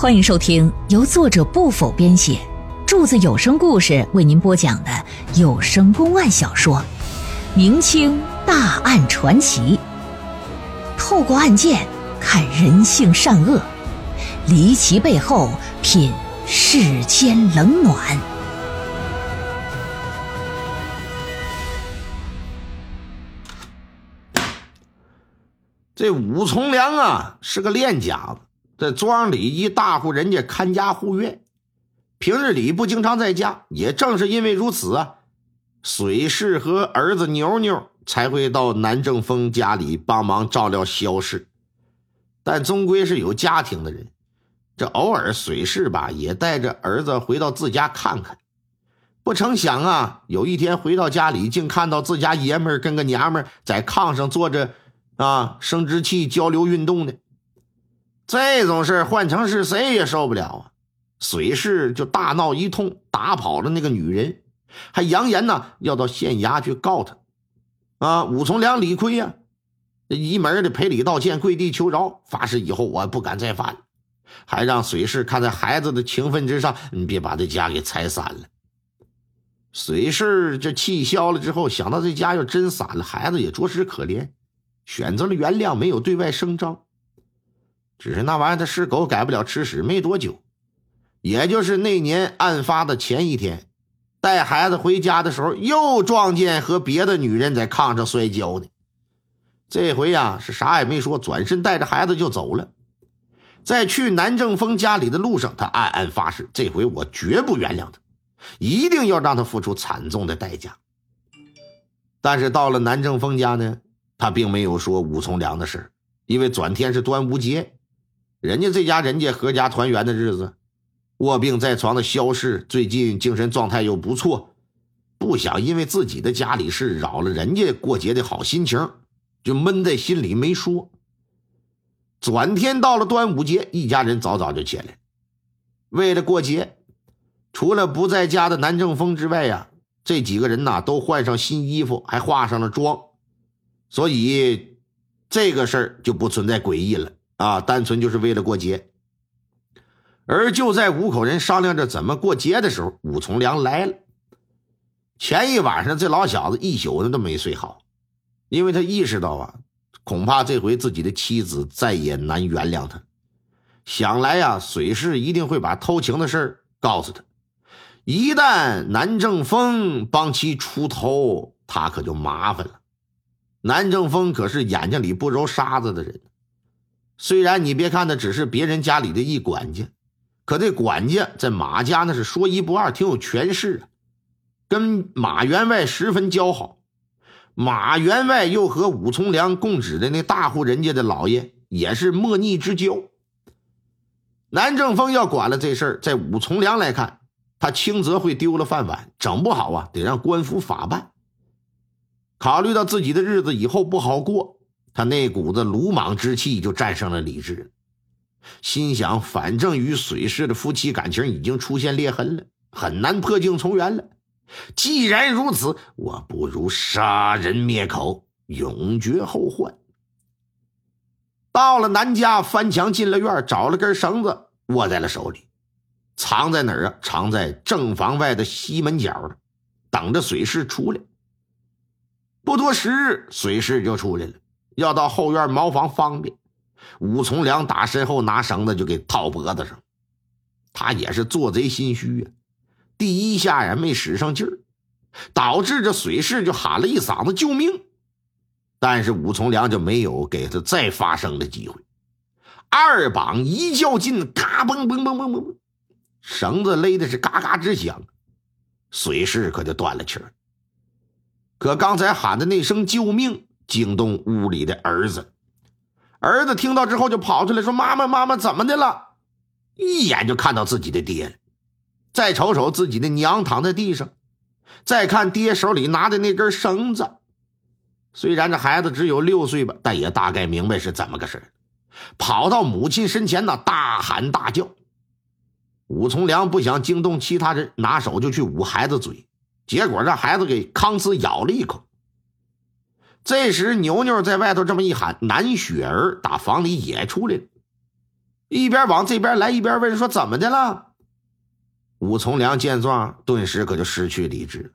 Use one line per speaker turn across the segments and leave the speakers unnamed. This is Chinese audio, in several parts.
欢迎收听由作者不否编写，柱子有声故事为您播讲的有声公案小说《明清大案传奇》，透过案件看人性善恶，离奇背后品世间冷暖。
这武从良啊，是个练家子。在庄里一大户人家看家护院，平日里不经常在家。也正是因为如此啊，水氏和儿子牛牛才会到南正风家里帮忙照料萧氏。但终归是有家庭的人，这偶尔水氏吧也带着儿子回到自家看看。不成想啊，有一天回到家里，竟看到自家爷们儿跟个娘们儿在炕上坐着啊，生殖器交流运动呢。这种事换成是谁也受不了啊！水氏就大闹一通，打跑了那个女人，还扬言呢要到县衙去告他。啊，武从良理亏呀，一门的赔礼道歉，跪地求饶，发誓以后我不敢再犯，还让水氏看在孩子的情分之上，你别把这家给拆散了。水氏这气消了之后，想到这家要真散了，孩子也着实可怜，选择了原谅，没有对外声张。只是那玩意儿，他是狗改不了吃屎。没多久，也就是那年案发的前一天，带孩子回家的时候，又撞见和别的女人在炕上摔跤呢。这回呀，是啥也没说，转身带着孩子就走了。在去南正风家里的路上，他暗暗发誓：这回我绝不原谅他，一定要让他付出惨重的代价。但是到了南正风家呢，他并没有说武从良的事因为转天是端午节。人家这家人家合家团圆的日子，卧病在床的萧氏最近精神状态又不错，不想因为自己的家里事扰了人家过节的好心情，就闷在心里没说。转天到了端午节，一家人早早就起来，为了过节，除了不在家的南正风之外呀，这几个人呐都换上新衣服，还化上了妆，所以这个事儿就不存在诡异了。啊，单纯就是为了过节。而就在五口人商量着怎么过节的时候，武从良来了。前一晚上，这老小子一宿的都没睡好，因为他意识到啊，恐怕这回自己的妻子再也难原谅他。想来呀，水氏一定会把偷情的事告诉他。一旦南正风帮其出头，他可就麻烦了。南正风可是眼睛里不揉沙子的人。虽然你别看他只是别人家里的一管家，可这管家在马家那是说一不二，挺有权势啊，跟马员外十分交好。马员外又和武从良共指的那大户人家的老爷也是莫逆之交。南正风要管了这事儿，在武从良来看，他轻则会丢了饭碗，整不好啊，得让官府法办。考虑到自己的日子以后不好过。他那股子鲁莽之气就战胜了理智，心想：反正与水氏的夫妻感情已经出现裂痕了，很难破镜重圆了。既然如此，我不如杀人灭口，永绝后患。到了南家，翻墙进了院，找了根绳子握在了手里，藏在哪儿啊？藏在正房外的西门角了，等着水氏出来。不多时，水氏就出来了。要到后院茅房方便，武从良打身后拿绳子就给套脖子上。他也是做贼心虚啊，第一下呀没使上劲儿，导致这水氏就喊了一嗓子救命。但是武从良就没有给他再发声的机会。二膀一较劲，嘎嘣嘣嘣嘣嘣，绳子勒的是嘎嘎直响，水氏可就断了气儿。可刚才喊的那声救命。惊动屋里的儿子，儿子听到之后就跑出来说：“妈妈，妈妈，怎么的了？”一眼就看到自己的爹，再瞅瞅自己的娘躺在地上，再看爹手里拿的那根绳子。虽然这孩子只有六岁吧，但也大概明白是怎么个事跑到母亲身前呢，大喊大叫。武从良不想惊动其他人，拿手就去捂孩子嘴，结果让孩子给康斯咬了一口。这时，牛牛在外头这么一喊，南雪儿打房里也出来了。一边往这边来，一边问说：“怎么的了？”武从良见状，顿时可就失去理智，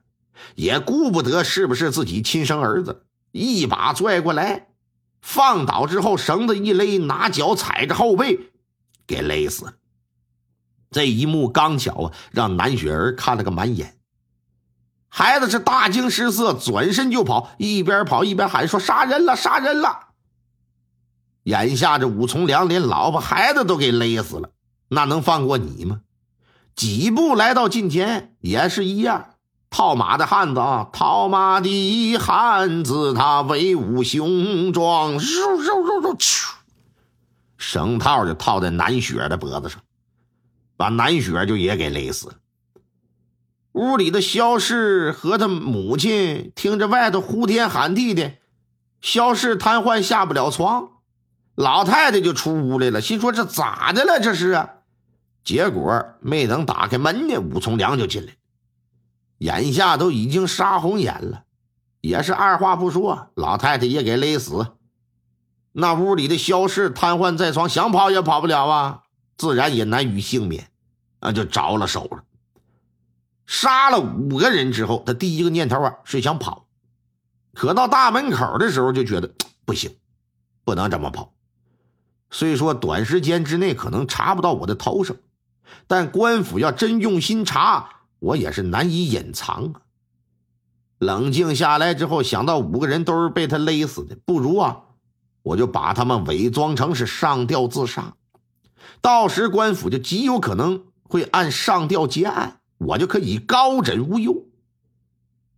也顾不得是不是自己亲生儿子，一把拽过来，放倒之后，绳子一勒，拿脚踩着后背，给勒死了。这一幕刚巧啊，让南雪儿看了个满眼。孩子是大惊失色，转身就跑，一边跑一边喊说：“杀人了，杀人了！”眼下这武从良连老婆孩子都给勒死了，那能放过你吗？几步来到近前，也是一样。套马的汉子啊，套马的汉子，他威武雄壮，嗖嗖嗖嗖，咻，绳套就套在南雪的脖子上，把南雪就也给勒死了。屋里的肖氏和他母亲听着外头呼天喊地的，肖氏瘫痪下不了床，老太太就出屋来了，心说这咋的了？这是啊！结果没等打开门呢，武从良就进来，眼下都已经杀红眼了，也是二话不说，老太太也给勒死。那屋里的肖氏瘫痪在床，想跑也跑不了啊，自然也难于幸免，啊，就着了手了。杀了五个人之后，他第一个念头啊是想跑，可到大门口的时候就觉得不行，不能这么跑。虽说短时间之内可能查不到我的头上，但官府要真用心查，我也是难以隐藏啊。冷静下来之后，想到五个人都是被他勒死的，不如啊，我就把他们伪装成是上吊自杀，到时官府就极有可能会按上吊结案。我就可以高枕无忧。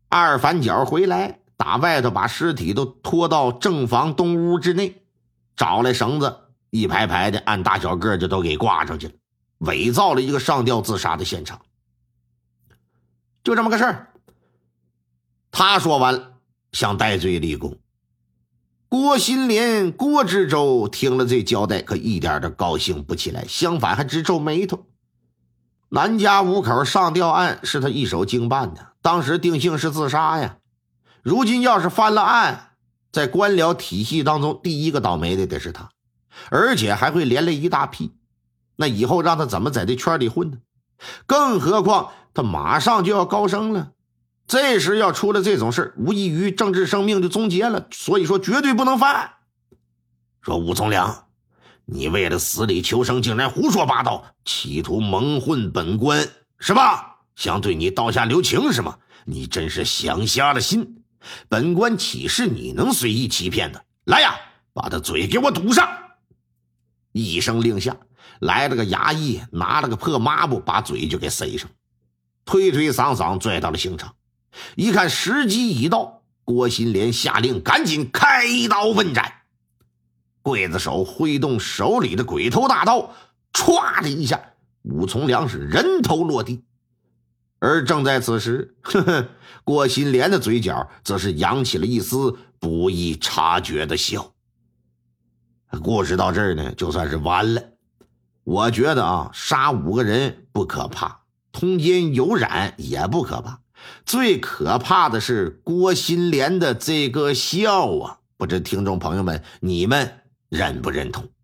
二反脚回来，打外头把尸体都拖到正房东屋之内，找来绳子，一排排的按大小个就都给挂上去了，伪造了一个上吊自杀的现场。就这么个事儿。他说完，想戴罪立功。郭新莲、郭知州听了这交代，可一点都高兴不起来，相反还直皱眉头。南家五口上吊案是他一手经办的，当时定性是自杀呀。如今要是翻了案，在官僚体系当中，第一个倒霉的得是他，而且还会连累一大批。那以后让他怎么在这圈里混呢？更何况他马上就要高升了，这时要出了这种事无异于政治生命就终结了。所以说，绝对不能翻。说武从良。你为了死里求生，竟然胡说八道，企图蒙混本官，是吧？想对你刀下留情，是吗？你真是想瞎了心！本官岂是你能随意欺骗的？来呀，把他嘴给我堵上！一声令下，来了个衙役，拿了个破抹布，把嘴就给塞上，推推搡搡拽到了刑场。一看时机已到，郭新莲下令赶紧开刀问斩。刽子手挥动手里的鬼头大刀，唰的一下，武从良是人头落地。而正在此时，呵呵，郭新莲的嘴角则是扬起了一丝不易察觉的笑。故事到这儿呢，就算是完了。我觉得啊，杀五个人不可怕，通奸有染也不可怕，最可怕的是郭新莲的这个笑啊！不知听众朋友们，你们？认不认同？